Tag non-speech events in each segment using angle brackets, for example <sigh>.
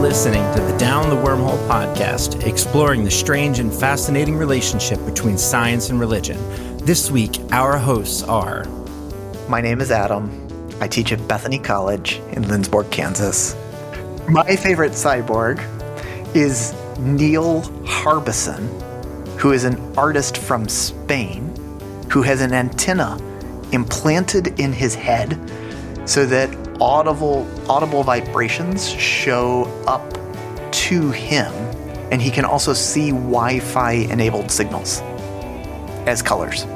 listening to the Down the Wormhole podcast, exploring the strange and fascinating relationship between science and religion. This week, our hosts are. My name is Adam. I teach at Bethany College in Lindsborg, Kansas. My favorite cyborg is Neil Harbisson, who is an artist from Spain who has an antenna implanted in his head so that audible audible vibrations show up to him and he can also see Wi-Fi enabled signals as colors.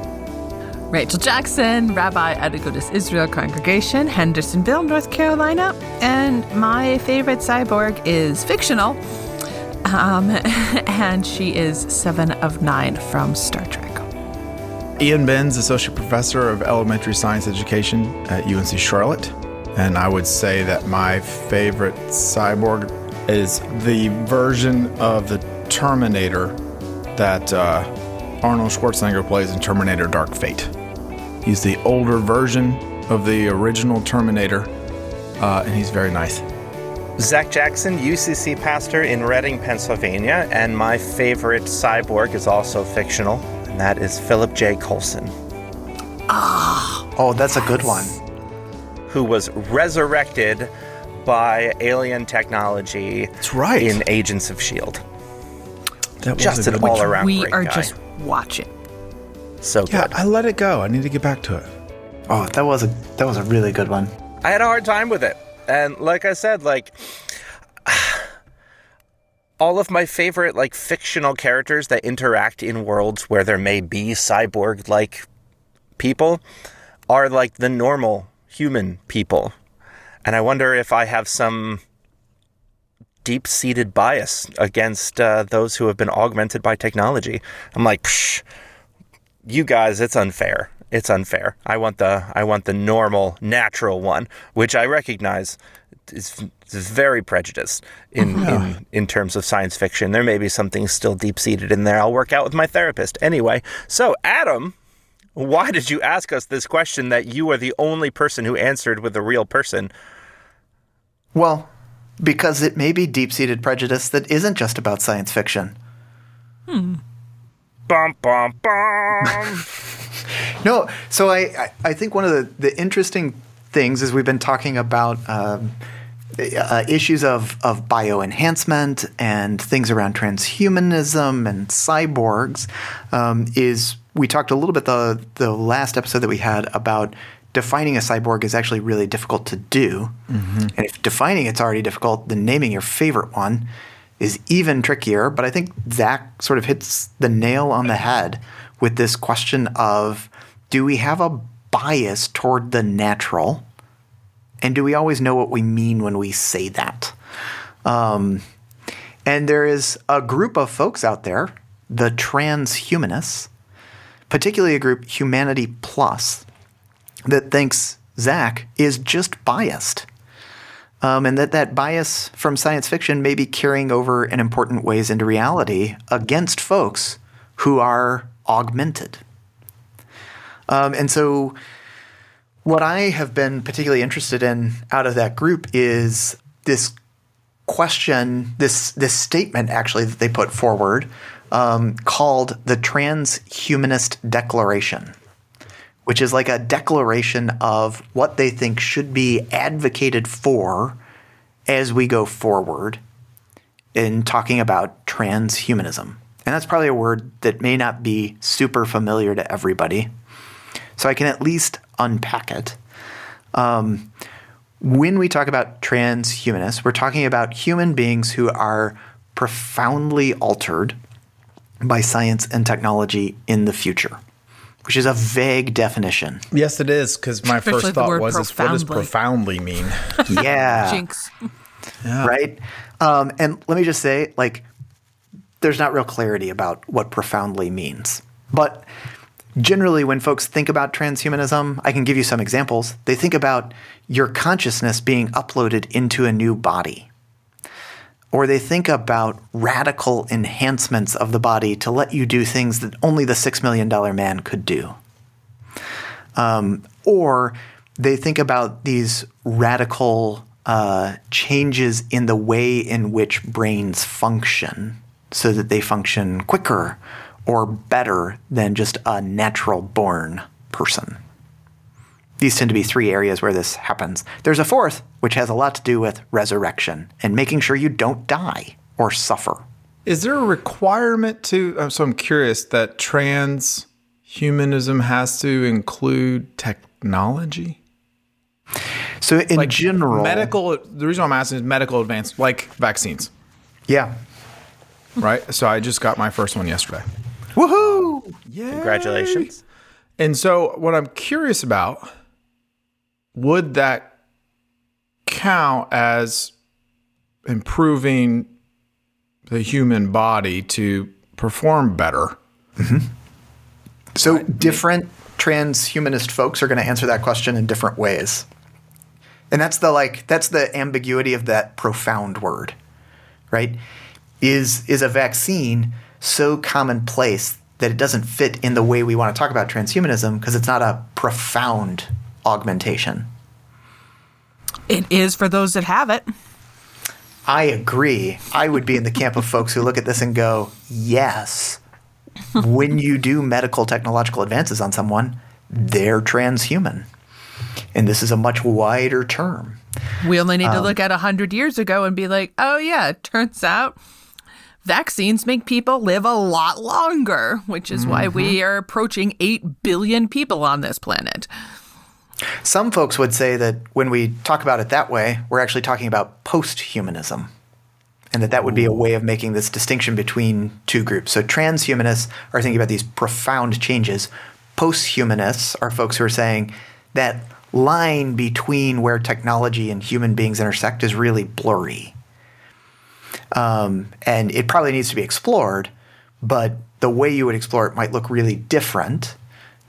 Rachel Jackson, rabbi at Agudas Israel Congregation, Hendersonville, North Carolina. And my favorite cyborg is fictional. Um, <laughs> and she is Seven of Nine from Star Trek. Ian Benz, Associate Professor of Elementary Science Education at UNC Charlotte. And I would say that my favorite cyborg is the version of the Terminator that uh, Arnold Schwarzenegger plays in Terminator Dark Fate. He's the older version of the original Terminator, uh, and he's very nice. Zach Jackson, UCC pastor in Reading, Pennsylvania, and my favorite cyborg is also fictional, and that is Phillip J. Coulson. Ah, oh, that's yes. a good one. Who was resurrected by alien technology that's right. in Agents of S.H.I.E.L.D. That just an all around We are guy. just watching. So yeah, good. I let it go. I need to get back to it. Oh, that was a that was a really good one. I had a hard time with it, and like I said, like <sighs> all of my favorite like fictional characters that interact in worlds where there may be cyborg like people are like the normal human people. And I wonder if I have some deep seated bias against uh, those who have been augmented by technology. I'm like, Psh, you guys, it's unfair. It's unfair. I want the I want the normal, natural one, which I recognize is, is very prejudiced in, yeah. <laughs> in in terms of science fiction. There may be something still deep seated in there. I'll work out with my therapist anyway. So, Adam, why did you ask us this question that you are the only person who answered with a real person? Well, because it may be deep seated prejudice that isn't just about science fiction. Hmm. Bum, bum, bum. <laughs> no, so I, I think one of the, the interesting things is we've been talking about um, uh, issues of, of bioenhancement and things around transhumanism and cyborgs um, is we talked a little bit the the last episode that we had about defining a cyborg is actually really difficult to do. Mm-hmm. And if defining it's already difficult, then naming your favorite one is even trickier. But I think Zach sort of hits the nail on the head with this question of do we have a bias toward the natural? And do we always know what we mean when we say that? Um, and there is a group of folks out there, the transhumanists, particularly a group, Humanity Plus, that thinks Zach is just biased um, and that that bias from science fiction may be carrying over in important ways into reality against folks who are augmented. Um, and so, what I have been particularly interested in out of that group is this question, this this statement actually that they put forward, um, called the Transhumanist Declaration which is like a declaration of what they think should be advocated for as we go forward in talking about transhumanism. And that's probably a word that may not be super familiar to everybody. So I can at least unpack it. Um, when we talk about transhumanists, we're talking about human beings who are profoundly altered by science and technology in the future which is a vague definition. Yes, it is. Because my Especially first thought was, is, what does profoundly mean? <laughs> yeah. Jinx. <laughs> Yeah. Right. Um, and let me just say, like, there's not real clarity about what profoundly means. But generally, when folks think about transhumanism, I can give you some examples. They think about your consciousness being uploaded into a new body or they think about radical enhancements of the body to let you do things that only the $6 million man could do. Um, or they think about these radical uh, changes in the way in which brains function so that they function quicker or better than just a natural born person. These tend to be three areas where this happens. There's a fourth, which has a lot to do with resurrection and making sure you don't die or suffer. Is there a requirement to? uh, So I'm curious that transhumanism has to include technology, So, in like general, medical. The reason I'm asking is medical advance, like vaccines, yeah. right? So I just got my first one yesterday. Woohoo! Congratulations. And so, what I'm curious about would that count as improving the human body to perform better? Mm-hmm. So different transhumanist folks are going to answer that question in different ways. And that's the like that's the ambiguity of that profound word. Right? Is is a vaccine so commonplace that it doesn't fit in the way we want to talk about transhumanism because it's not a profound augmentation. It is for those that have it. I agree. I would be in the camp of folks who look at this and go, "Yes, when you do medical technological advances on someone, they're transhuman." And this is a much wider term. We only need to um, look at 100 years ago and be like, oh, yeah, it turns out vaccines make people live a lot longer, which is why we mm-hmm. are approaching 8 billion people on this planet. Some folks would say that when we talk about it that way, we're actually talking about post-humanism. And that that would be a way of making this distinction between two groups. So transhumanists are thinking about these profound changes. Post-humanists are folks who are saying that line between where technology and human beings intersect is really blurry. Um, and it probably needs to be explored, but the way you would explore it might look really different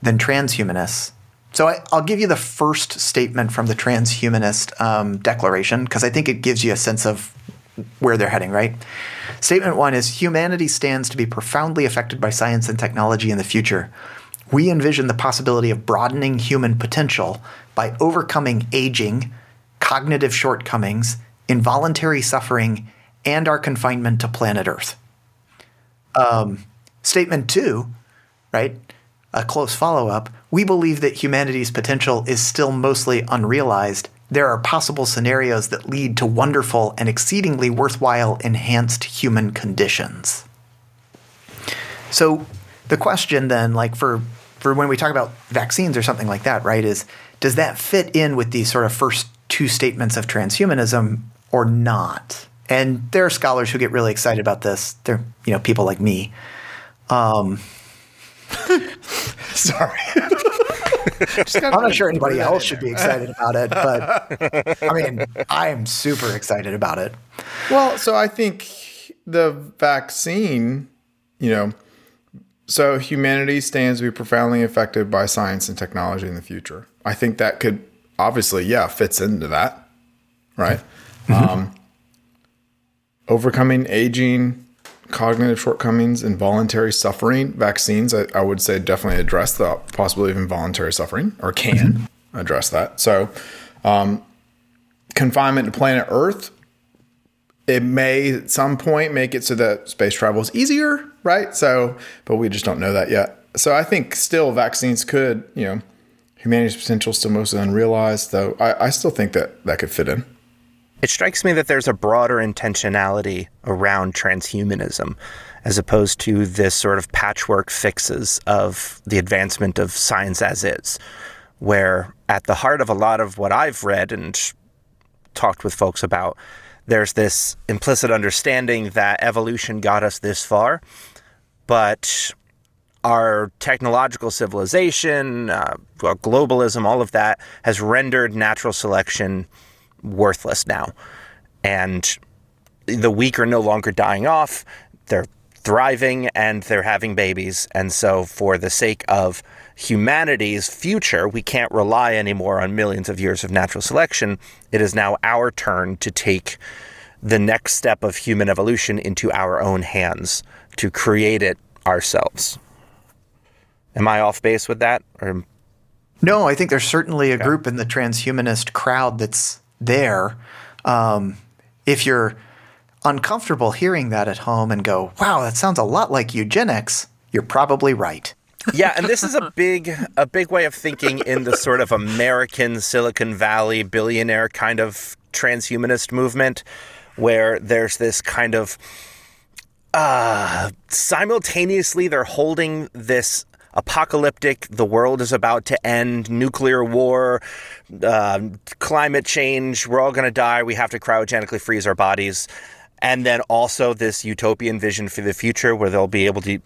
than transhumanists. So I, I'll give you the first statement from the transhumanist um, declaration because I think it gives you a sense of where they're heading, right? Statement one is humanity stands to be profoundly affected by science and technology in the future. We envision the possibility of broadening human potential by overcoming aging, cognitive shortcomings, involuntary suffering, and our confinement to planet Earth. Um, statement two, right? A close follow up. We believe that humanity's potential is still mostly unrealized. There are possible scenarios that lead to wonderful and exceedingly worthwhile enhanced human conditions. So the question then, like for for when we talk about vaccines or something like that, right, is does that fit in with these sort of first two statements of transhumanism or not? And there are scholars who get really excited about this. They're you know people like me. Um, <laughs> Sorry. I'm not sure anybody else should be excited about it, but <laughs> I mean, I am super excited about it. Well, so I think the vaccine, you know, so humanity stands to be profoundly affected by science and technology in the future. I think that could obviously, yeah, fits into that, right? Um, overcoming aging, cognitive shortcomings, involuntary suffering. Vaccines, I, I would say, definitely address the possibility of involuntary suffering, or can address that. So, um, confinement to planet Earth it may at some point make it so that space travel is easier, right? So, but we just don't know that yet. So I think still vaccines could, you know, humanity's potential still mostly unrealized, though I, I still think that that could fit in. It strikes me that there's a broader intentionality around transhumanism as opposed to this sort of patchwork fixes of the advancement of science as is, where at the heart of a lot of what I've read and talked with folks about, there's this implicit understanding that evolution got us this far, but our technological civilization, uh, globalism, all of that has rendered natural selection worthless now. And the weak are no longer dying off, they're thriving and they're having babies. And so, for the sake of humanity's future, we can't rely anymore on millions of years of natural selection. It is now our turn to take the next step of human evolution into our own hands to create it ourselves. Am I off base with that? Or No, I think there's certainly a group in the transhumanist crowd that's there. Um, if you're uncomfortable hearing that at home and go, wow, that sounds a lot like eugenics, you're probably right. yeah, and this is a big a big way of thinking in the sort of American Silicon Valley billionaire kind of transhumanist movement where there's this kind of uh simultaneously they're holding this apocalyptic the world is about to end nuclear war uh, climate change we're all going to die we have to cryogenically freeze our bodies and then also this utopian vision for the future where they'll be able to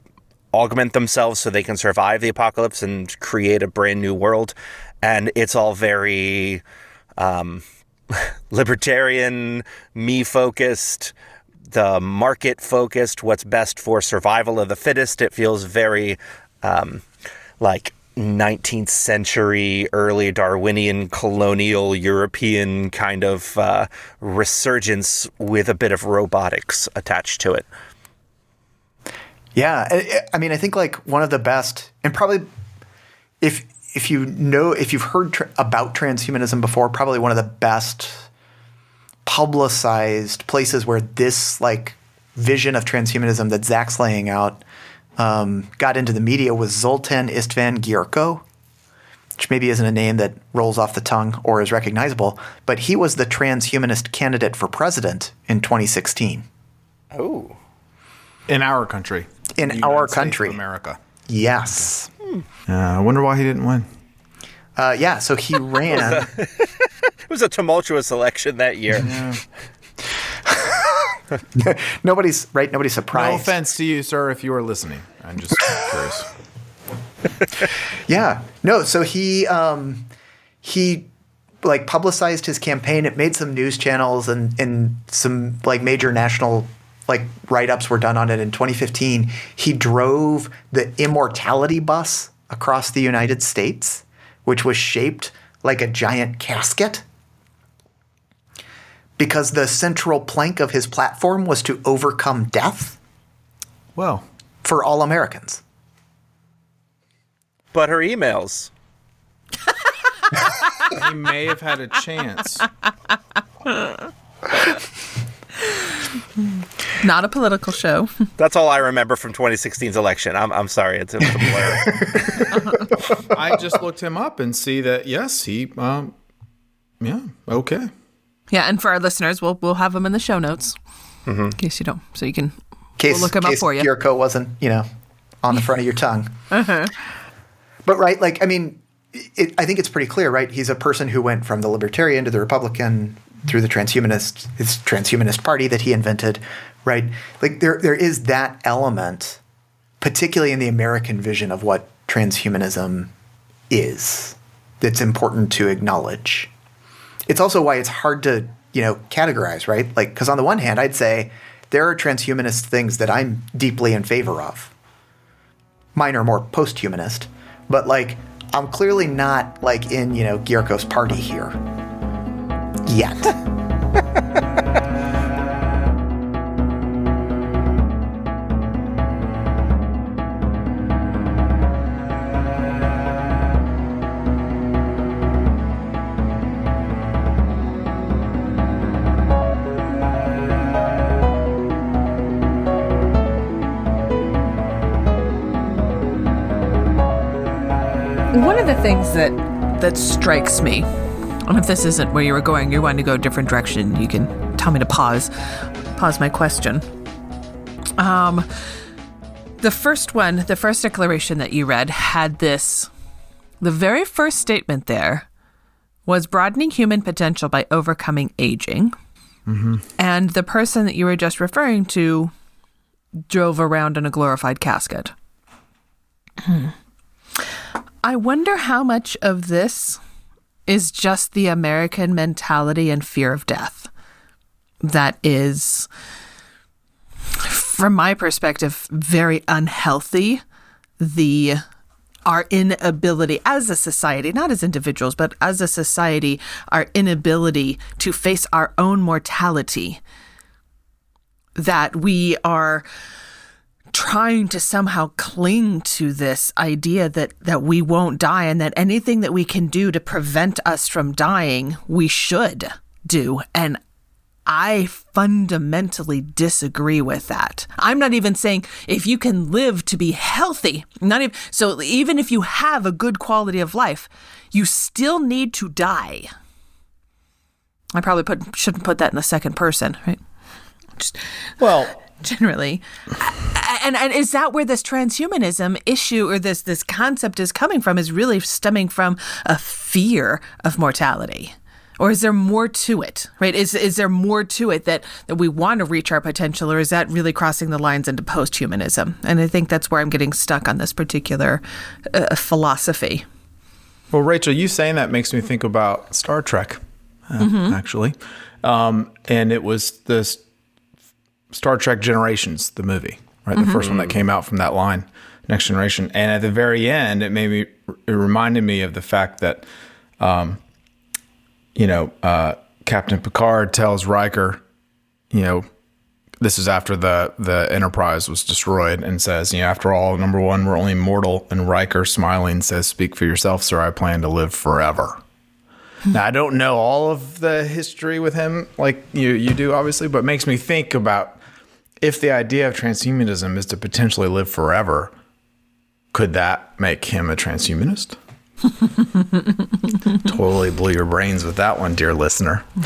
augment themselves so they can survive the apocalypse and create a brand new world. And it's all very um, <laughs> libertarian, me focused, the market focused, what's best for survival of the fittest. It feels very um, like 19th century, early Darwinian, colonial European kind of uh, resurgence with a bit of robotics attached to it. Yeah, I mean, I think like one of the best, and probably if if you know if you've heard tr- about transhumanism before, probably one of the best publicized places where this like vision of transhumanism that Zach's laying out um, got into the media was Zoltan Istvan Gyurko, which maybe isn't a name that rolls off the tongue or is recognizable, but he was the transhumanist candidate for president in 2016. Oh. In our country. In The our United States of country. America. Yes. Uh, I wonder why he didn't win. Uh, yeah, so he <laughs> ran. <laughs> It was a tumultuous election that year. <laughs> nobody's right. Nobody's surprised. No offense to you, sir, if you are listening. I'm just <laughs> curious. Yeah. No, so he um he like publicized his campaign. It made some news channels and and some like major national like write-ups were done on it in 2015. He drove the immortality bus across the United States, which was shaped like a giant casket. Because the central plank of his platform was to overcome death Well, for all Americans. But her emails. he may have had a chance. Not a political show. <laughs> That's all I remember from 2016's election. I'm, I'm sorry, it's a, it's a blur. <laughs> I just looked him up and see that yes, he um yeah, okay. Yeah, and for our listeners, we'll we'll have them in the show notes in case you don't, so you can case, We'll look 'em up case for you. Your coat wasn't, you know, on the front of your tongue. <laughs> Uh-huh. But right, like I mean, it, I think it's pretty clear, right? He's a person who went from the libertarian to the Republican through the transhumanist, his transhumanist party that he invented, right? Like there, there is that element, particularly in the American vision of what transhumanism is, that's important to acknowledge. It's also why it's hard to, you know, categorize, right? Like, because on the one hand, I'd say there are transhumanist things that I'm deeply in favor of. Mine are more post-humanist, but like, I'm clearly not like in, you know, Gyurko's party here. Yet. <laughs> the things that that strikes me, and if this isn't where you were going, you're wanting to go a different direction, you can tell me to pause, pause my question. Um, the first one, the first declaration that you read had this. The very first statement there was broadening human potential by overcoming aging. And the person that you were just referring to drove around in a glorified casket. I wonder how much of this is just the American mentality and fear of death. That is, from my perspective, very unhealthy. The our inability as a society, not as individuals, but as a society, our inability to face our own mortality. That we are trying to somehow cling to this idea that that we won't die and that anything that we can do to prevent us from dying we should do and I fundamentally disagree with that. I'm not even saying if you can live to be healthy, not even so even if you have a good quality of life, you still need to die. I probably put shouldn't put that in the second person, right? Just, well, generally. And, and is that where this transhumanism issue or this this concept is coming from? Is really stemming from a fear of mortality? Or is there more to it? Right? Is is there more to it that, that we want to reach our potential, or is that really crossing the lines into posthumanism? And I think that's where I'm getting stuck on this particular uh, philosophy. Well, Rachel, you saying that makes me think about Star Trek, uh, mm-hmm. actually. Um, and it was this Star Trek Generations, the movie, right? Mm-hmm. The first one that came out from that line, Next Generation. And at the very end, it made me, it reminded me of the fact that, um, you know, uh, Captain Picard tells Riker, you know, this is after the the Enterprise was destroyed, and says, you know, after all, number one, we're only mortal. And Riker, smiling, says, "Speak for yourself, sir. I plan to live forever." now, I don't know all of the history with him like you you do, obviously, but it makes me think about if the idea of transhumanism is to potentially live forever, could that make him a transhumanist? <laughs> totally blew your brains with that one, dear listener. <laughs>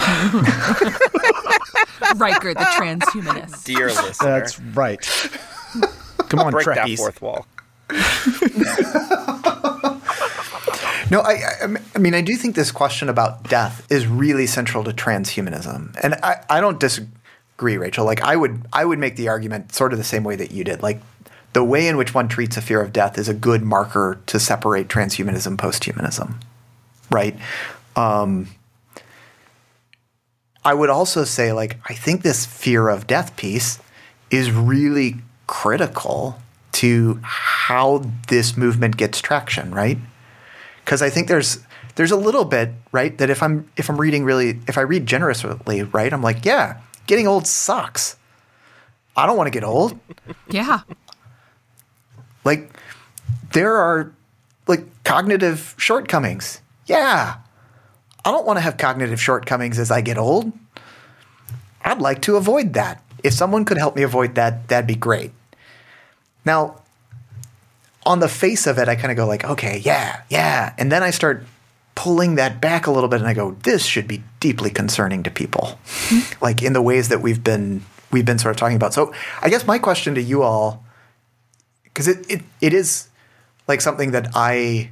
Riker, the transhumanist. Dear listener. That's right. Come on, Break Trekkies. that fourth wall. <laughs> No, I, I, I mean, I do think this question about death is really central to transhumanism, and I, I don't disagree, Rachel. Like, I would, I would make the argument sort of the same way that you did. Like, the way in which one treats a fear of death is a good marker to separate transhumanism, posthumanism, right? Um, I would also say, like, I think this fear of death piece is really critical to how this movement gets traction, right? because I think there's there's a little bit right that if I'm if I'm reading really if I read generously right I'm like yeah getting old sucks. I don't want to get old. Yeah. Like there are like cognitive shortcomings. Yeah. I don't want to have cognitive shortcomings as I get old. I'd like to avoid that. If someone could help me avoid that that'd be great. Now on the face of it, I kind of go like, okay, yeah, yeah. And then I start pulling that back a little bit and I go, this should be deeply concerning to people. Mm-hmm. like in the ways that we've been we've been sort of talking about. So I guess my question to you all, because it, it it is like something that I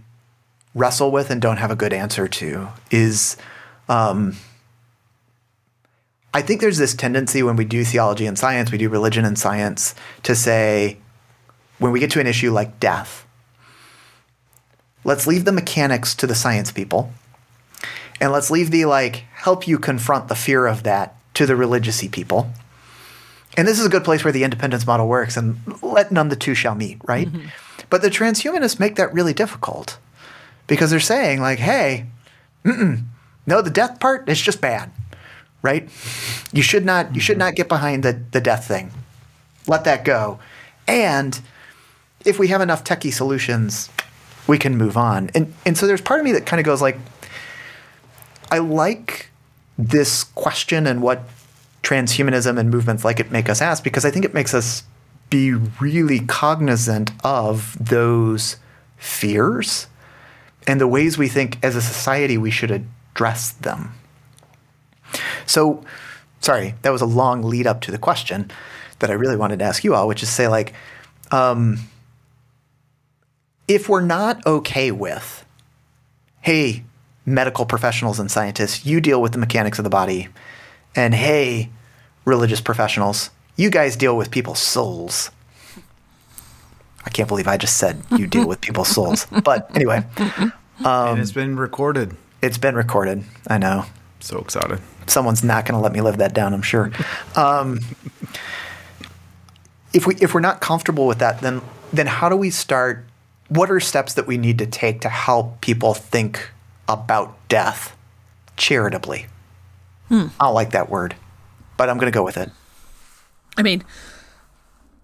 wrestle with and don't have a good answer to, is um, I think there's this tendency when we do theology and science, we do religion and science, to say, when we get to an issue like death, let's leave the mechanics to the science people. And let's leave the like help you confront the fear of that to the religiousy people. And this is a good place where the independence model works and let none the two shall meet, right? Mm-hmm. But the transhumanists make that really difficult because they're saying like, hey, no, the death part is just bad, right? You should not you should not get behind the the death thing. Let that go. And if we have enough techie solutions, we can move on. And and so there's part of me that kind of goes like, I like this question and what transhumanism and movements like it make us ask because I think it makes us be really cognizant of those fears and the ways we think as a society we should address them. So, sorry, that was a long lead up to the question that I really wanted to ask you all, which is say like, um, if we're not okay with, hey, medical professionals and scientists, you deal with the mechanics of the body, and hey, religious professionals, you guys deal with people's souls. I can't believe I just said you deal with people's souls. <laughs> But anyway. Um, and it's been recorded. It's been recorded. I know. So excited. Someone's not going to let me live that down, I'm sure. Um, if we if we're not comfortable with that, then then how do we start what are steps that we need to take to help people think about death charitably? Hmm. I don't like that word, but I'm going to go with it. I mean,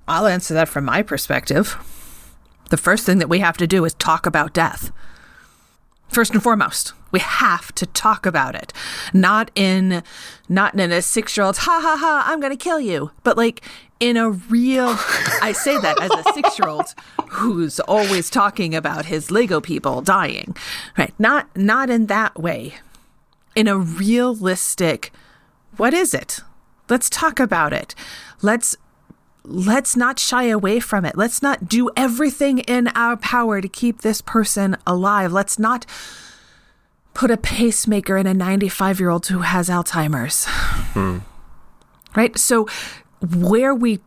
I'll answer that from my perspective. The first thing that we have to do is talk about death. First and foremost, we have to talk about it. Not in not in a 6-year-old ha ha ha I'm to kill you, but like in a real I say that as a 6-year-old who's always talking about his Lego people dying. Right? Not not in that way. In a realistic what is it? Let's talk about it. Let's let's not shy away from it. Let's not do everything in our power to keep this person alive. Let's not put a pacemaker in a 95 year old who has Alzheimer's. Hmm. Right? So where we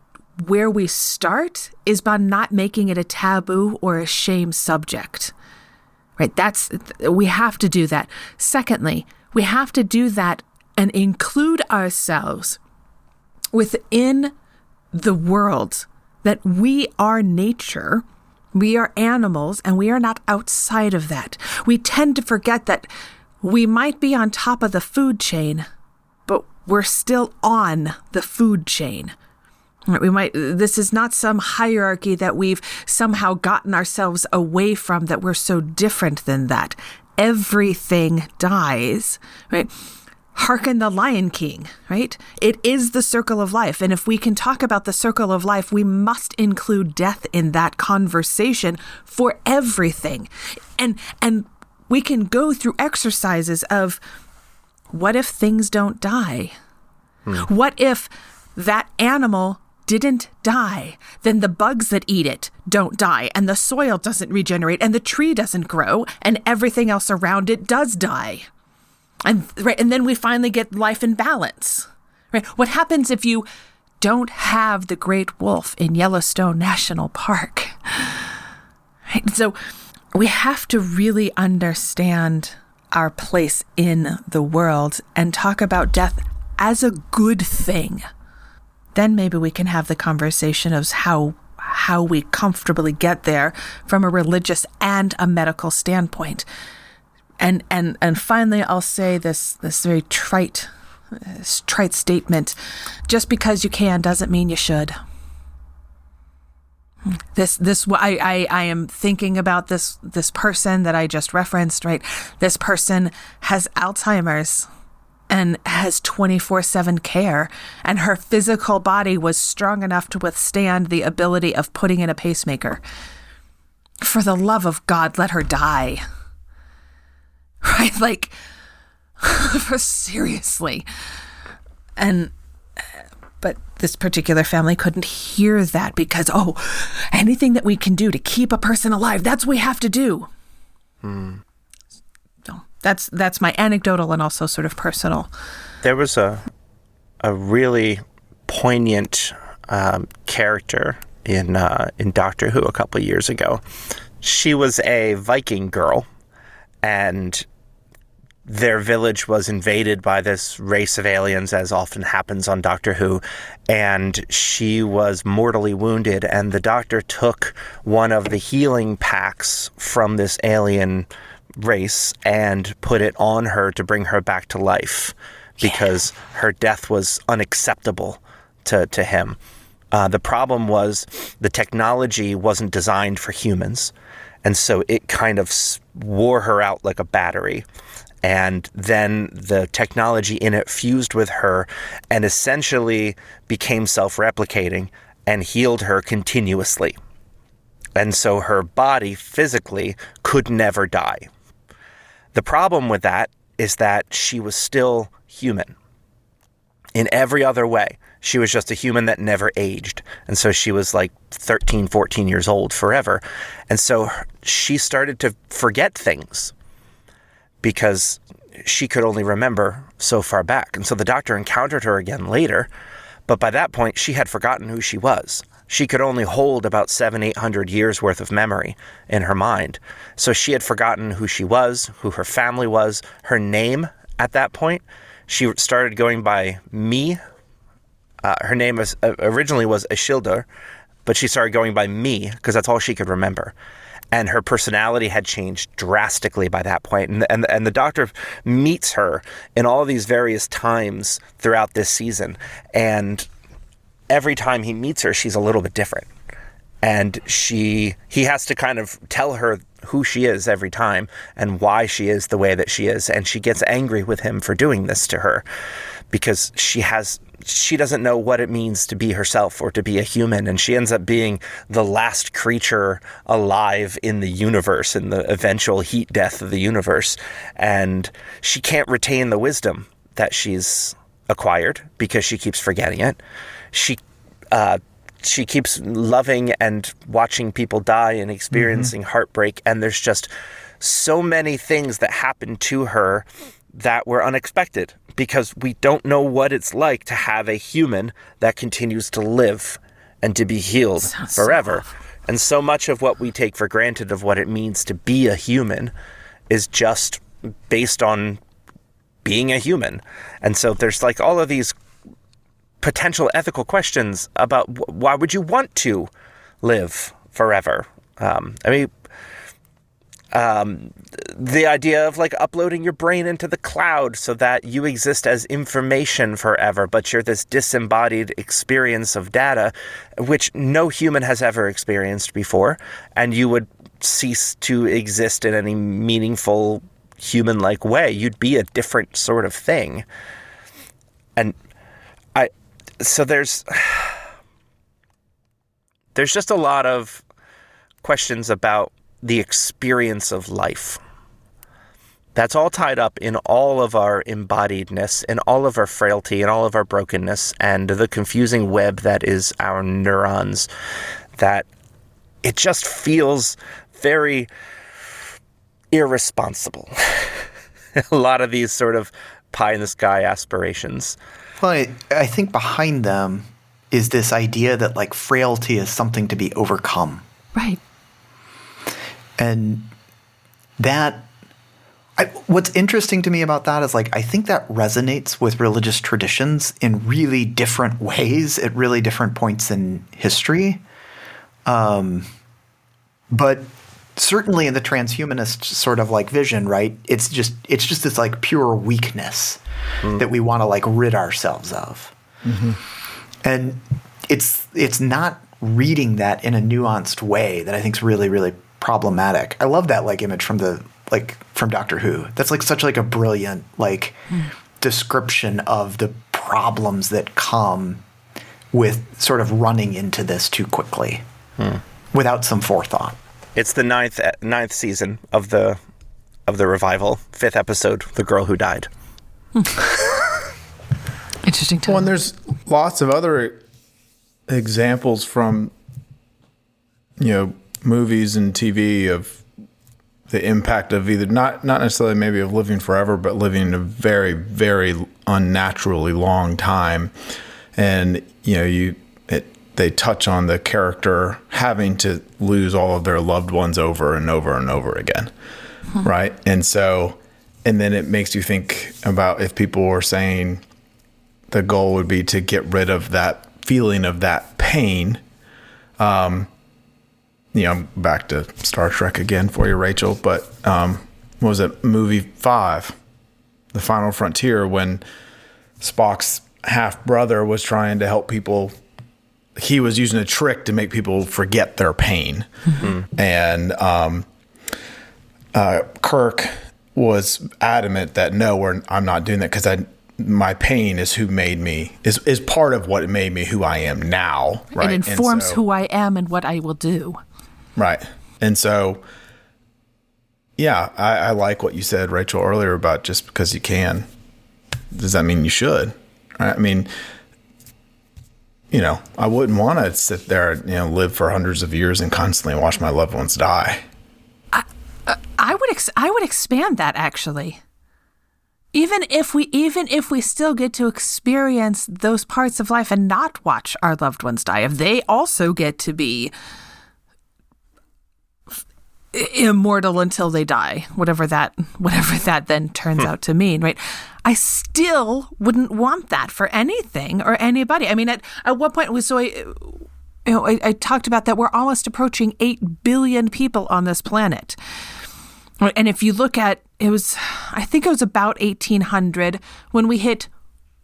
where we start is by not making it a taboo or a shame subject. Right? That's we have to do that. Secondly, we have to do that and include ourselves within the world that we are nature, we are animals, and we are not outside of that. We tend to forget that we might be on top of the food chain, but we're still on the food chain. We might, this is not some hierarchy that we've somehow gotten ourselves away from, that we're so different than that. Everything dies, right? Hearken the Lion King, right? It is the circle of life. And if we can talk about the circle of life, we must include death in that conversation for everything. And and we can go through exercises of what if things don't die? Hmm. What if that animal didn't die, then the bugs that eat it don't die, and the soil doesn't regenerate, and the tree doesn't grow, and everything else around it does die and right and then we finally get life in balance right? What happens if you don't have the great wolf in yellowstone national park? Right so we have to really understand our place in the world and talk about death as a good thing. Then maybe we can have the conversation of how how we comfortably get there from a religious and a medical standpoint and and and finally i'll say this this very trite this trite statement just because you can doesn't mean you should. This this I, I i am thinking about this this person that i just referenced right? This person has alzheimer's and has 24/7 care and her physical body was strong enough to withstand the ability of putting in a pacemaker. For the love of god let her die <laughs> right? Like, <laughs> seriously. And, but this particular family couldn't hear that because, oh, anything that we can do to keep a person alive, that's what we have to do. Hmm. So that's, that's my anecdotal and also sort of personal. There was a, a really poignant um, character in, uh, in Doctor Who a couple years ago. She was a Viking girl and their village was invaded by this race of aliens, as often happens on Doctor Who, and she was mortally wounded. And the doctor took one of the healing packs from this alien race and put it on her to bring her back to life because yeah. her death was unacceptable to, to him. Uh, the problem was the technology wasn't designed for humans. And so it kind of wore her out like a battery and then the technology in it fused with her and essentially became self replicating and healed her continuously. And so her body physically could never die. The problem with that is that she was still human in every other way. She was just a human that never aged. And so she was like 13, 14 years old forever. And so she started to forget things because she could only remember so far back. And so the doctor encountered her again later, but by that point she had forgotten who she was. She could only hold about seven, eight hundred years worth of memory in her mind. So she had forgotten who she was, who her family was, her name at that point. She started going by me. Uh, her name was, uh, originally was Ashildr, but she started going by me because that's all she could remember and her personality had changed drastically by that point. And, and, and the doctor meets her in all these various times throughout this season. And every time he meets her, she's a little bit different. and she he has to kind of tell her who she is every time and why she is the way that she is and she gets angry with him for doing this to her because she has she doesn't know what it means to be herself or to be a human. And she ends up being the last creature alive in the universe in the eventual heat death of the universe. And she can't retain the wisdom that she's acquired because she keeps forgetting it. She uh, she keeps loving and watching people die and experiencing mm-hmm. heartbreak. And there's just so many things that happen to her that were unexpected because we don't know what it's like to have a human that continues to live and to be healed Sounds forever. So and so much of what we take for granted of what it means to be a human is just based on being a human. And so there's like all of these potential ethical questions about why would you want to live forever? Um, I mean, um, the idea of like uploading your brain into the cloud so that you exist as information forever, but you're this disembodied experience of data, which no human has ever experienced before, and you would cease to exist in any meaningful human like way. You'd be a different sort of thing. And I, so there's, <sighs> there's just a lot of questions about the experience of life. That's all tied up in all of our embodiedness, in all of our frailty, and all of our brokenness, and the confusing web that is our neurons. That it just feels very irresponsible. <laughs> A lot of these sort of pie in the sky aspirations. Well, I, I think behind them is this idea that like frailty is something to be overcome. Right. And that I, what's interesting to me about that is like I think that resonates with religious traditions in really different ways at really different points in history. Um, but certainly in the transhumanist sort of like vision, right? It's just it's just this like pure weakness mm. that we want to like rid ourselves of, mm-hmm. and it's it's not reading that in a nuanced way that I think is really really problematic. I love that like image from the like from Doctor Who. That's like such like a brilliant like mm. description of the problems that come with sort of running into this too quickly mm. without some forethought. It's the ninth ninth season of the of the revival, fifth episode, "The Girl Who Died." <laughs> Interesting. Time. Well, and there's lots of other examples from you know movies and TV of the impact of either not not necessarily maybe of living forever, but living a very very unnaturally long time, and you know you it they touch on the character having to lose all of their loved ones over and over and over again, hmm. right? And so, and then it makes you think about if people were saying the goal would be to get rid of that feeling of that pain. Um, you know, back to Star Trek again for you, Rachel. But um, what was it? Movie five, The Final Frontier, when Spock's half brother was trying to help people. He was using a trick to make people forget their pain, mm-hmm. and um, uh, Kirk was adamant that no, I'm not doing that because I my pain is who made me is is part of what made me who I am now. Right? It informs so, who I am and what I will do. Right. And so, yeah, I, I, like what you said, Rachel, earlier about just because you can, does that mean you should? I mean, you know, I wouldn't want to sit there, you know, live for hundreds of years and constantly watch my loved ones die. I, uh, I would ex- I would expand that actually. Even if we even if we still get to experience those parts of life and not watch our loved ones die, if they also get to be immortal until they die, whatever that whatever that then turns hmm. out to mean, right? I still wouldn't want that for anything or anybody. I mean, at at what point was so I, you know, I, I talked about that we're almost approaching eight billion people on this planet, and if you look at it was, I think it was about eighteen hundred when we hit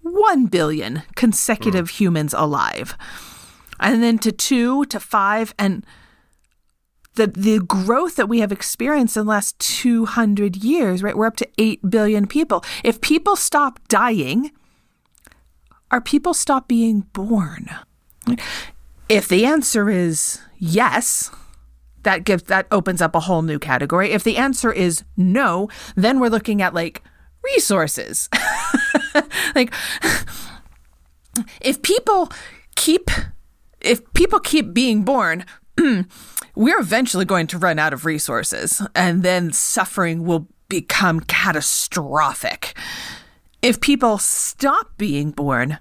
one billion consecutive hmm. humans alive. and then to two to five and the the growth that we have experienced in the last 200 years right? We're up to 8 billion people. If people stop dying are people stop being born? If the answer is yes that gives that opens up a whole new category. If the answer is no then we're looking at like resources. <laughs> Like if people keep if people keep being born <clears throat> we're eventually going to run out of resources and then suffering will become catastrophic. If people stop being born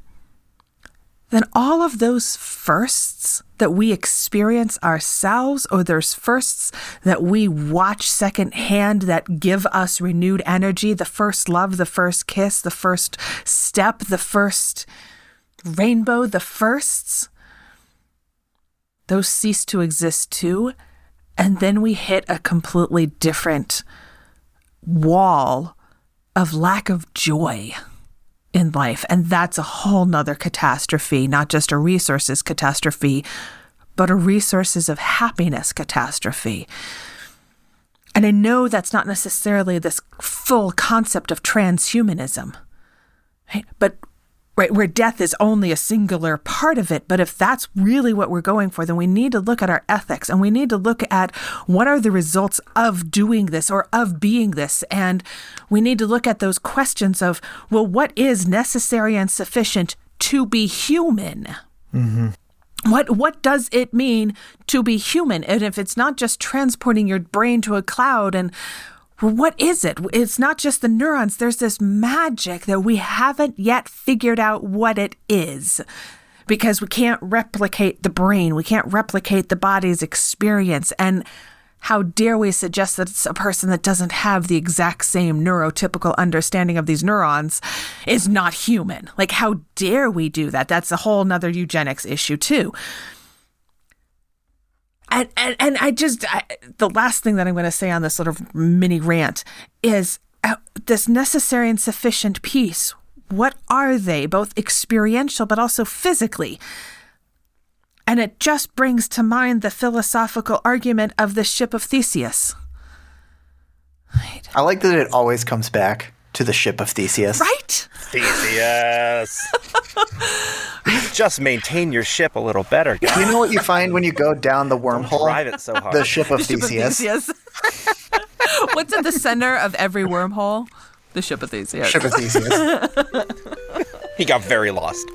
then all of those firsts that we experience ourselves or those firsts that we watch secondhand that give us renewed energy the first love the first kiss the first step the first rainbow the firsts those cease to exist too and then we hit a completely different wall of lack of joy in life. And that's a whole nother catastrophe, not just a resources catastrophe, but a resources of happiness catastrophe. And I know that's not necessarily this full concept of transhumanism, right? But right where death is only a singular part of it but if that's really what we're going for then we need to look at our ethics and we need to look at what are the results of doing this or of being this and we need to look at those questions of well what is necessary and sufficient to be human mm-hmm. What what does it mean to be human? And if it's not just transporting your brain to a cloud and well, what is it? It's not just the neurons. There's this magic that we haven't yet figured out what it is because we can't replicate the brain. We can't replicate the body's experience. And how dare we suggest that a person that doesn't have the exact same neurotypical understanding of these neurons is not human? Like, how dare we do that? That's a whole nother eugenics issue, too and and, and I just I, the last thing that I'm going to say on this sort of mini rant is uh, this necessary and sufficient piece. What are they, both experiential but also physically? And it just brings to mind the philosophical argument of the ship of Theseus. Right. I like that it always comes back to the ship of Theseus. Right? Theseus. <laughs> Just maintain your ship a little better, guys. You know what you find when you go down the wormhole? Drive it so hard. The ship of Ship of Theseus. Theseus. <laughs> What's at the center of every wormhole? The ship of Theseus. Ship of Theseus. <laughs> He got very lost.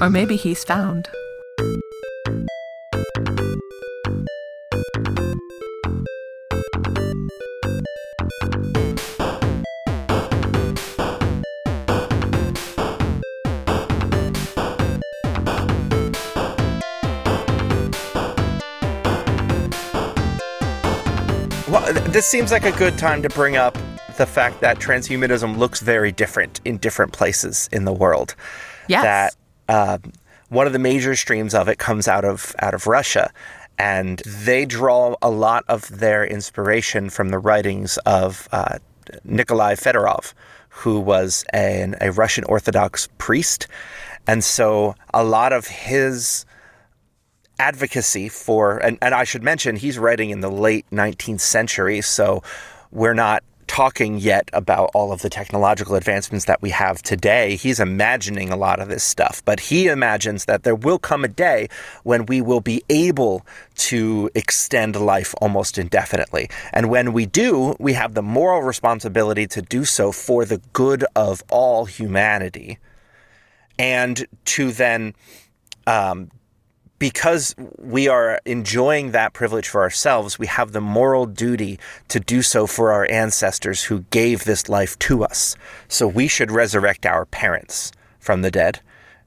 Or maybe he's found. This seems like a good time to bring up the fact that transhumanism looks very different in different places in the world. Yes. That uh, one of the major streams of it comes out of out of Russia, and they draw a lot of their inspiration from the writings of uh, Nikolai Fedorov, who was an, a Russian Orthodox priest, and so a lot of his advocacy for, and, and I should mention, he's writing in the late 19th century, so we're not talking yet about all of the technological advancements that we have today. He's imagining a lot of this stuff, but he imagines that there will come a day when we will be able to extend life almost indefinitely. And when we do, we have the moral responsibility to do so for the good of all humanity and to then um, because we are enjoying that privilege for ourselves, we have the moral duty to do so for our ancestors who gave this life to us. So we should resurrect our parents from the dead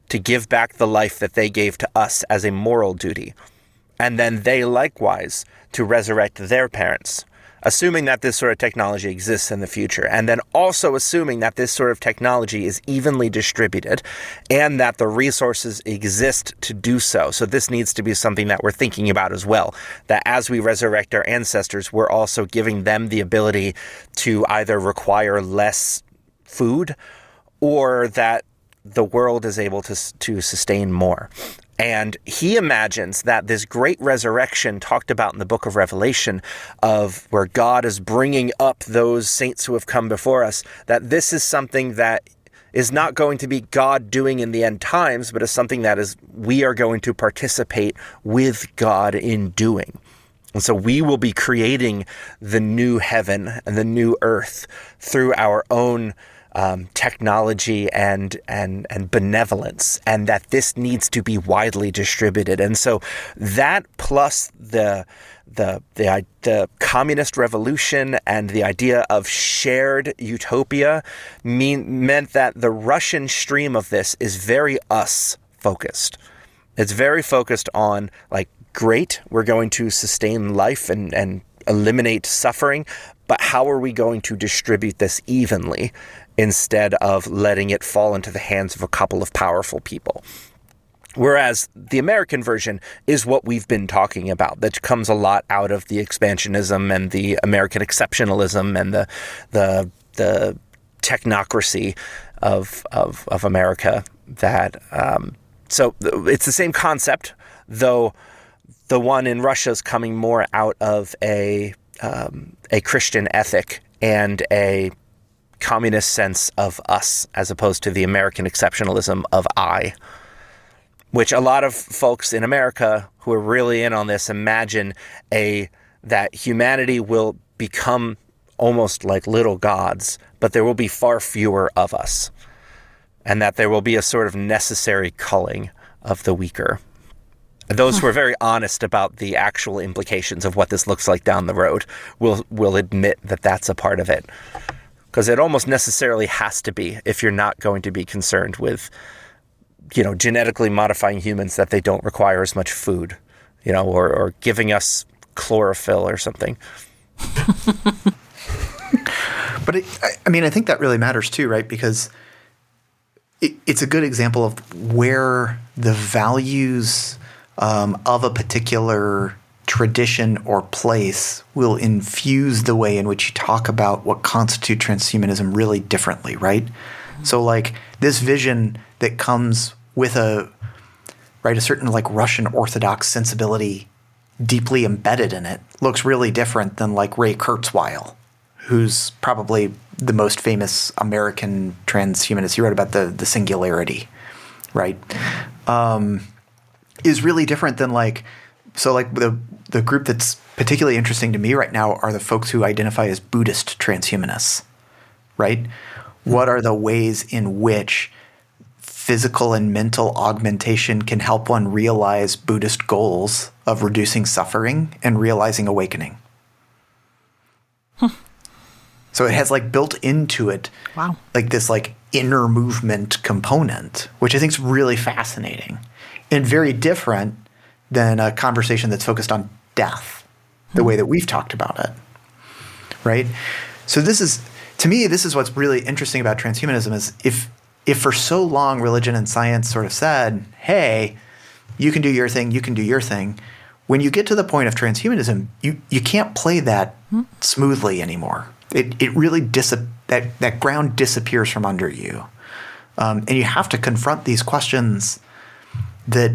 to give back the life that they gave to us as a moral duty. And then they likewise to resurrect their parents assuming that this sort of technology exists in the future, and then also assuming that this sort of technology is evenly distributed and that the resources exist to do so. So, this needs to be something that we're thinking about as well. That as we resurrect our ancestors, we're also giving them the ability to either require less food or that the world is able to, to sustain more. And he imagines that this great resurrection talked about in the book of Revelation, of where God is bringing up those saints who have come before us, that this is something that is not going to be God doing in the end times, but is something that is we are going to participate with God in doing. And so we will be creating the new heaven and the new earth through our own um, technology and and and benevolence, and that this needs to be widely distributed. And so that plus the the the, the communist revolution and the idea of shared utopia mean meant that the Russian stream of this is very us focused. It's very focused on like great, we're going to sustain life and and eliminate suffering, but how are we going to distribute this evenly? Instead of letting it fall into the hands of a couple of powerful people. Whereas the American version is what we've been talking about, that comes a lot out of the expansionism and the American exceptionalism and the the the technocracy of of, of America. That um, so it's the same concept, though the one in Russia is coming more out of a um, a Christian ethic and a communist sense of us as opposed to the American exceptionalism of I, which a lot of folks in America who are really in on this imagine a that humanity will become almost like little gods, but there will be far fewer of us, and that there will be a sort of necessary culling of the weaker. Those who are very honest about the actual implications of what this looks like down the road will will admit that that's a part of it because it almost necessarily has to be if you're not going to be concerned with you know genetically modifying humans that they don't require as much food you know or, or giving us chlorophyll or something. <laughs> But it, I, mean i think that really matters too right? Because it, it's a good example of where the values um, of a particular tradition or place will infuse the way in which you talk about what constitutes transhumanism really differently, right? Mm-hmm. So like this vision that comes with a right a certain like Russian Orthodox sensibility deeply embedded in it looks really different than like Ray Kurzweil, who's probably the most famous American transhumanist. He wrote about the the singularity, right? Um, is really different than like so like the the group that's particularly interesting to me right now are the folks who identify as Buddhist transhumanists, right? What are the ways in which physical and mental augmentation can help one realize Buddhist goals of reducing suffering and realizing awakening? So it has like built into it, wow, like this like inner movement component, which I think is really fascinating and very different than a conversation that's focused on death, the way that we've talked about it. Right? So this is to me this is what's really interesting about transhumanism is if if for so long religion and science sort of said, "Hey, you can do your thing, you can do your thing." When you get to the point of transhumanism, you you can't play that hmm. smoothly anymore. It it really dis- that that ground disappears from under you, um, and you have to confront these questions that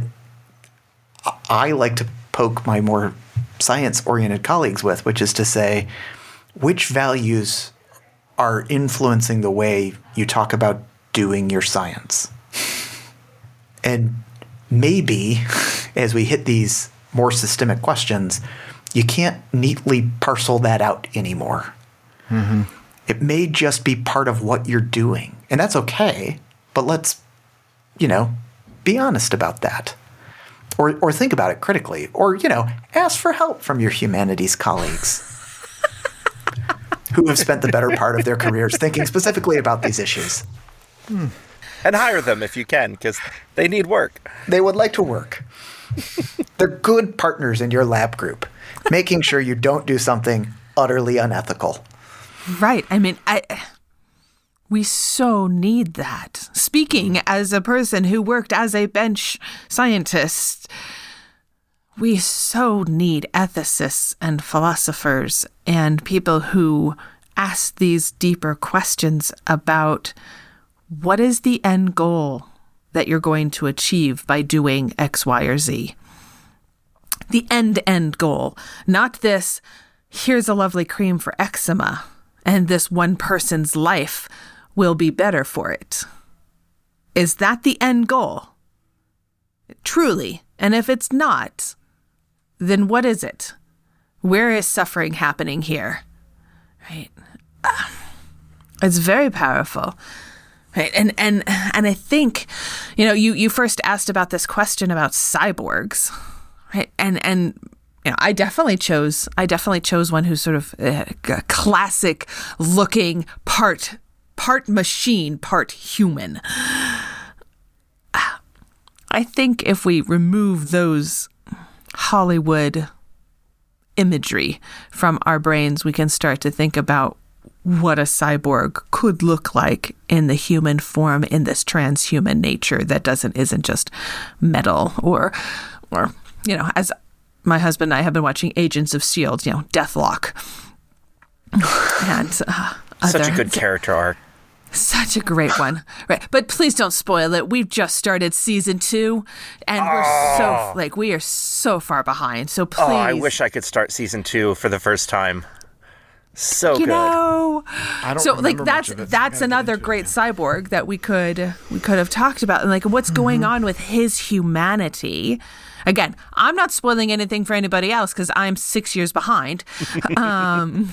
I like to poke my more science oriented colleagues with, which is to say, which values are influencing the way you talk about doing your science? And maybe <laughs> as we hit these more systemic questions, you can't neatly parcel that out anymore. Mm-hmm. It may just be part of what you're doing. And that's okay, but let's, you know, be honest about that or, or think about it critically, or, you know, ask for help from your humanities colleagues who have spent the better part of their careers thinking specifically about these issues. Hmm. And hire them if you can, because they need work. They would like to work. They're good partners in your lab group, making sure you don't do something utterly unethical. Right. I mean, I we so need that. Speaking as a person who worked as a bench scientist, we so need ethicists and philosophers and people who ask these deeper questions about what is the end goal that you're going to achieve by doing X, Y, or Z. The end end goal, not this, here's a lovely cream for eczema, and this one person's life will be better for it. Is that the end goal? Truly. And if it's not, then what is it? Where is suffering happening here? Right? <sighs> It's very powerful. Right. And and and I think, you know, you you first asked about this question about cyborgs, right? And and you know, I definitely chose I definitely chose one who's sort of uh, a classic looking part part machine, part human. I think if we remove those Hollywood imagery from our brains, we can start to think about what a cyborg could look like in the human form in this transhuman nature that doesn't isn't just metal or or you know as my husband and I have been watching Agents of Shield, you know, Deathlok. <laughs> and uh, such a good character arc. Such a great one. Right. But please don't spoil it. We've just started season two and we're Oh. so like we are so far behind. So please Oh, I wish I could start season two for the first time. So you good. know I don't so like that's that's much of it, so I that's gotta get another into it. great cyborg that we could we could have talked about and like what's going Mm-hmm. on with his humanity again i'm not spoiling anything for anybody else because i'm six years behind <laughs> um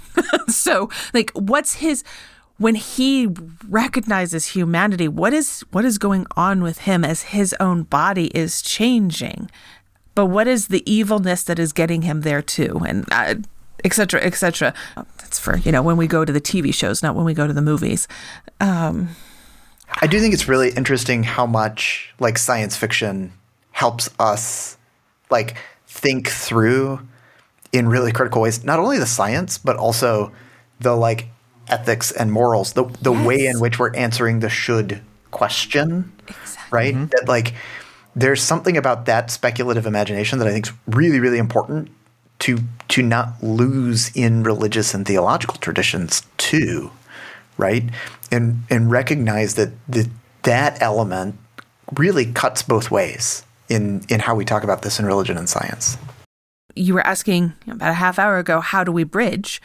<laughs> so like what's his when he recognizes humanity what is what is going on with him as his own body is changing. But what is the evilness that is getting him there too? And uh, etc. cetera et cetera. That's for you know when we go to the tv shows not when we go to the movies. I do think it's really interesting how much like science fiction helps us like think through in really critical ways not only the science but also the like ethics and morals the the way in which we're answering the should question right that like there's something about that speculative imagination that I think is really really important to to not lose in religious and theological traditions too right? And and recognize that the, that element really cuts both ways in in how we talk about this in religion and science. you were asking about a half hour ago how do we bridge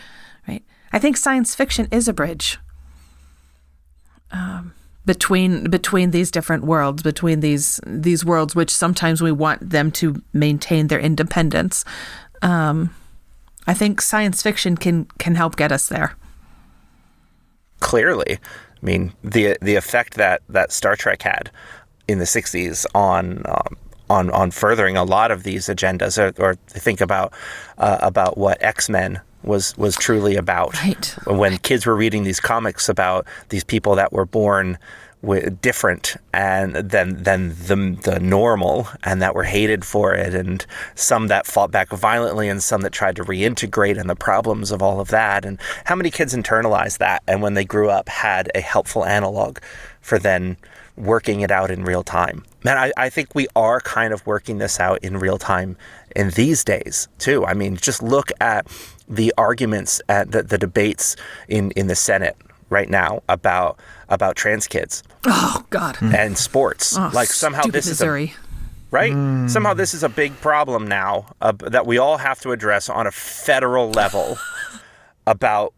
i think science fiction is a bridge um, between between these different worlds between these these worlds which sometimes we want them to maintain their independence um, i think science fiction can can help get us there clearly. I mean, the the effect that that Star Trek had in the '60s on um, on on furthering a lot of these agendas, or, or think about uh, about what X Men was was truly about. Right. When kids were reading these comics about these people that were born with different and than than the the normal and that were hated for it and some that fought back violently and some that tried to reintegrate and the problems of all of that and how many kids internalized that and when they grew up had a helpful analog for then working it out in real time man I, I think we are kind of working this out in real time in these days too i mean just look at the arguments at the, the debates in in the senate right now about about trans kids oh god and sports. Oh, like somehow stupid this is a, missouri right. Somehow this is a big problem now uh, that we all have to address on a federal level <laughs> about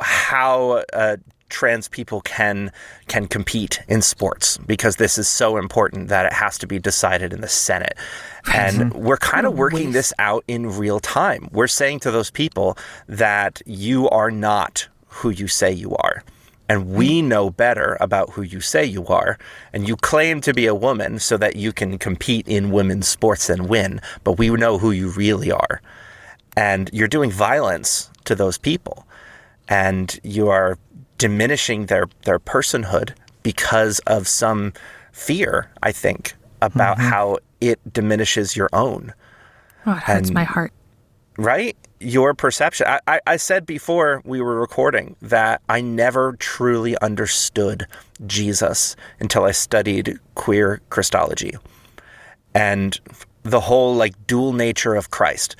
how uh, trans people can can compete in sports because this is so important that it has to be decided in the Senate. And mm-hmm. we're kind of working this out in real time. We're saying to those people that you are not who you say you are. And we mm. know better about who you say you are. And you claim to be a woman so that you can compete in women's sports and win. But we know who you really are. And you're doing violence to those people. And you are diminishing their, their personhood because of some fear, I think, about mm-hmm. how it diminishes your own oh it hurts And- my heart right? Your perception. I, I, I said before we were recording that I never truly understood Jesus until I studied queer Christology and the whole like dual nature of Christ.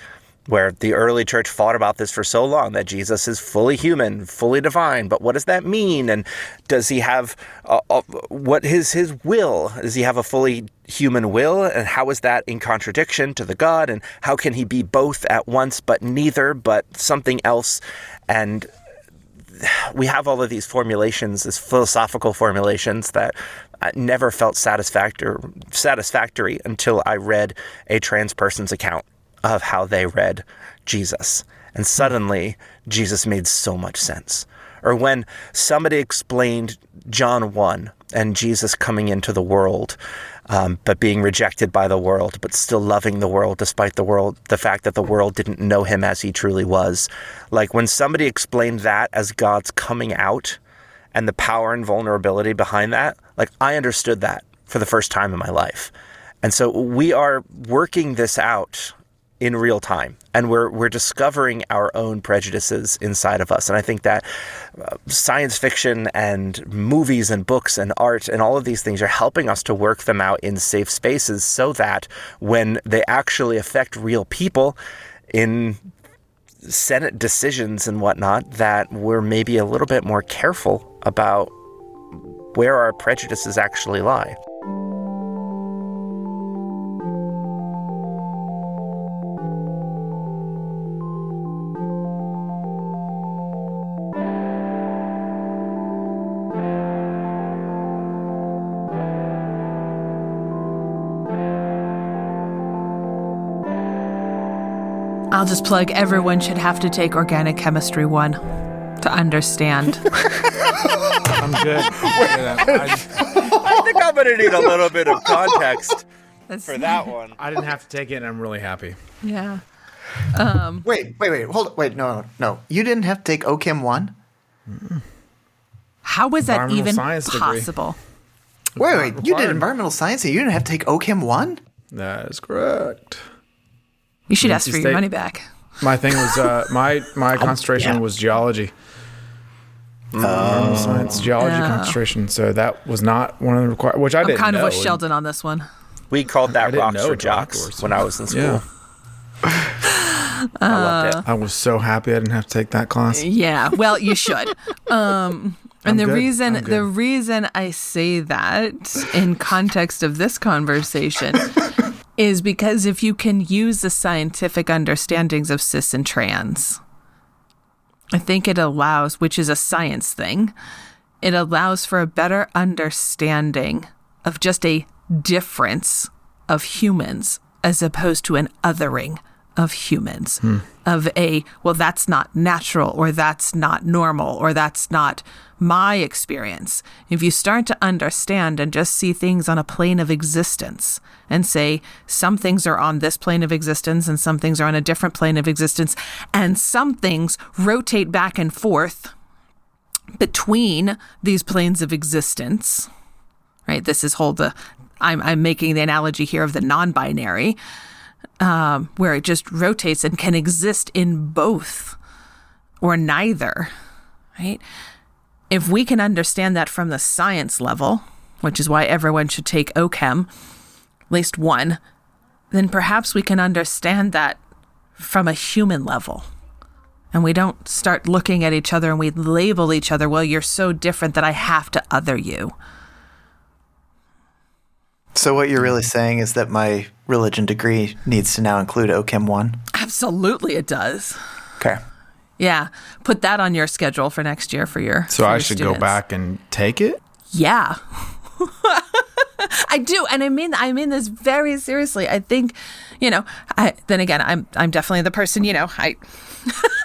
Where the early church fought about this for so long that Jesus is fully human, fully divine. But what does that mean? And does he have a, a, what is his will? Does he have a fully human will? And how is that in contradiction to the God? And how can he be both at once, but neither, but something else? And we have all of these formulations, these philosophical formulations that never felt satisfactory until I read a trans person's account of how they read Jesus. And suddenly, Jesus made so much sense. Or when somebody explained John 1 and Jesus coming into the world, um, but being rejected by the world, but still loving the world despite the world, the fact that the world didn't know him as he truly was. Like when somebody explained that as God's coming out and the power and vulnerability behind that, like I understood that for the first time in my life. And so we are working this out in real time. And we're we're discovering our own prejudices inside of us. And i think that uh, science fiction and movies and books and art and all of these things are helping us to work them out in safe spaces so that when they actually affect real people in senate decisions and whatnot that we're maybe a little bit more careful about where our prejudices actually lie just plug everyone should have to take organic chemistry one to understand. <laughs> I'm good. I, <laughs> I think i'm going to need a little bit of context That's- for that one I didn't have to take it, and I'm really happy. Yeah. Um, wait, wait, wait. Hold. Wait, no, no, no. You didn't have to take OChem one. How was that even possible? Wait, wait. You did environmental science, and you didn't have to take OChem one. That is correct. You should ask NC for your money back. My thing was uh, <laughs> my my concentration yeah. was geology. Environmental science geology Oh. concentration. So that was not one of the required, which I I'm didn't kind of know. with Sheldon on this one. We called that rocks know or jocks when I was in school. Yeah, I loved it. I was so happy I didn't have to take that class. Yeah, well, you should. <laughs> Um, and I'm the good. reason the reason I say that in context of this conversation <laughs> is because if you can use the scientific understandings of cis and trans, I think it allows, which is a science thing, it allows for a better understanding of just a difference of humans as opposed to an othering of humans of a well that's not natural or that's not normal or that's not my experience. If you start to understand and just see things on a plane of existence and say some things are on this plane of existence and some things are on a different plane of existence and some things rotate back and forth between these planes of existence right? This is whole the i'm, I'm making the analogy here of the non-binary um, where it just rotates and can exist in both or neither right if we can understand that from the science level which is why everyone should take ochem at least one then perhaps we can understand that from a human level and we don't start looking at each other and we label each other, well, you're so different that I have to other you. So what you're really mm-hmm. saying is that my religion degree needs to now include OChem one. Absolutely, it does. Okay. Yeah. Put that on your schedule for next year for your. So for I your should students. go back and take it. Yeah. <laughs> I do, and I mean I mean this very seriously. I think, you know, I then again I'm I'm definitely the person, you know, I <laughs>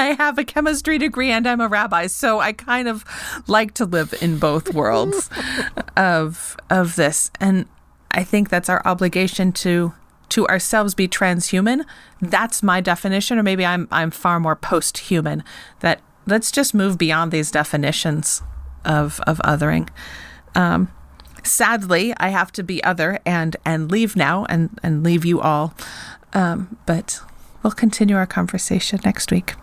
I have a chemistry degree and I'm a rabbi, so I kind of like to live in both worlds <laughs> of of this. And I think that's our obligation to to ourselves be transhuman. That's my definition, or maybe I'm I'm far more post-human. That let's just move beyond these definitions of of othering. Um, sadly, I have to be other and and leave now and and leave you all. Um, but we'll continue our conversation next week.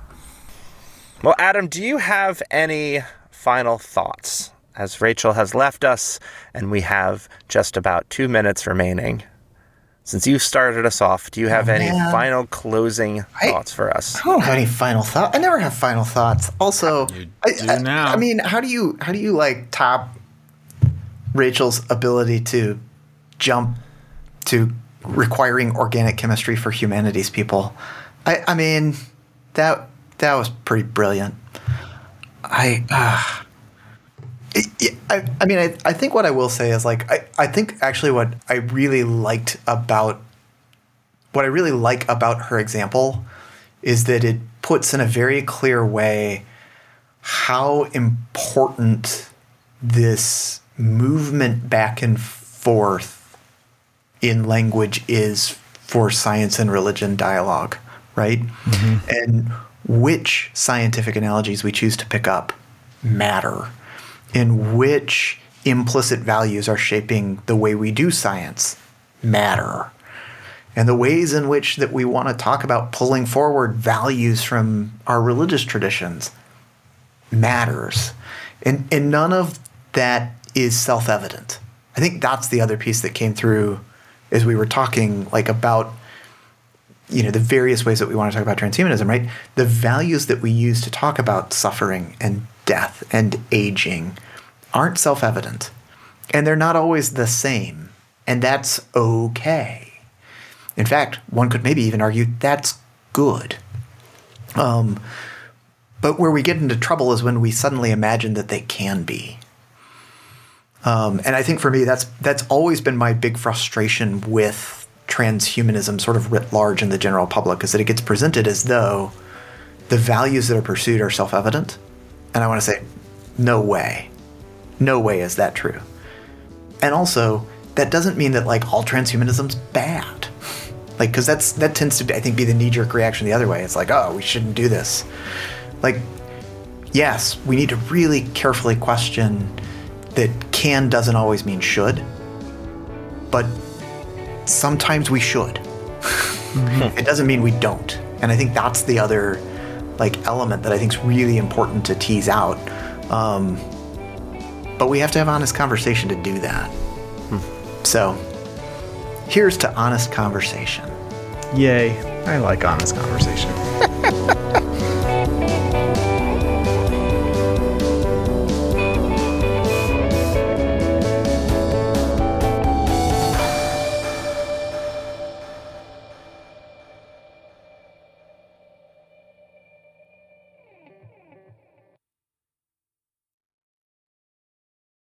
Well, Adam, do you have any final thoughts? As Rachel has left us, and we have just about two minutes remaining. since you started us off, do you have oh, any man. final closing I- thoughts for us? I don't have any final thought. I never have final thoughts. Also, You I, do I- now. I mean, how do you how do you like top Rachel's ability to jump to requiring organic chemistry for humanities people? I I mean, that that was pretty brilliant. I uh, I, I mean, I, I think what I will say is like I, I think actually what I really liked about what I really like about her example is that it puts in a very clear way how important this movement back and forth in language is for science and religion dialogue, right? And which scientific analogies we choose to pick up matter, and which implicit values are shaping the way we do science matter. And the ways in which that we want to talk about pulling forward values from our religious traditions matters. And and none of that is self-evident. I think that's the other piece that came through as we were talking like about you know the various ways that we want to talk about transhumanism right the values that we use to talk about suffering and death and aging aren't self-evident and they're not always the same and that's okay in fact, one could maybe even argue that's good. Um, but where we get into trouble is when we suddenly imagine that they can be. Um, and I think for me, that's that's always been my big frustration with transhumanism, sort of writ large in the general public, is that it gets presented as though the values that are pursued are self-evident. And I want to say, no way, no way is that true. And also, that doesn't mean that like all transhumanism's bad. Like because that's that tends to i think be the knee-jerk reaction the other way. It's like oh we shouldn't do this. Like yes we need to really carefully question that can doesn't always mean should. But sometimes we should. It doesn't mean we don't. And i think that's the other like element that i think is really important to tease out. Um, but we have to have honest conversation to do that. So here's to honest conversation. Yay. I like honest conversation. <laughs>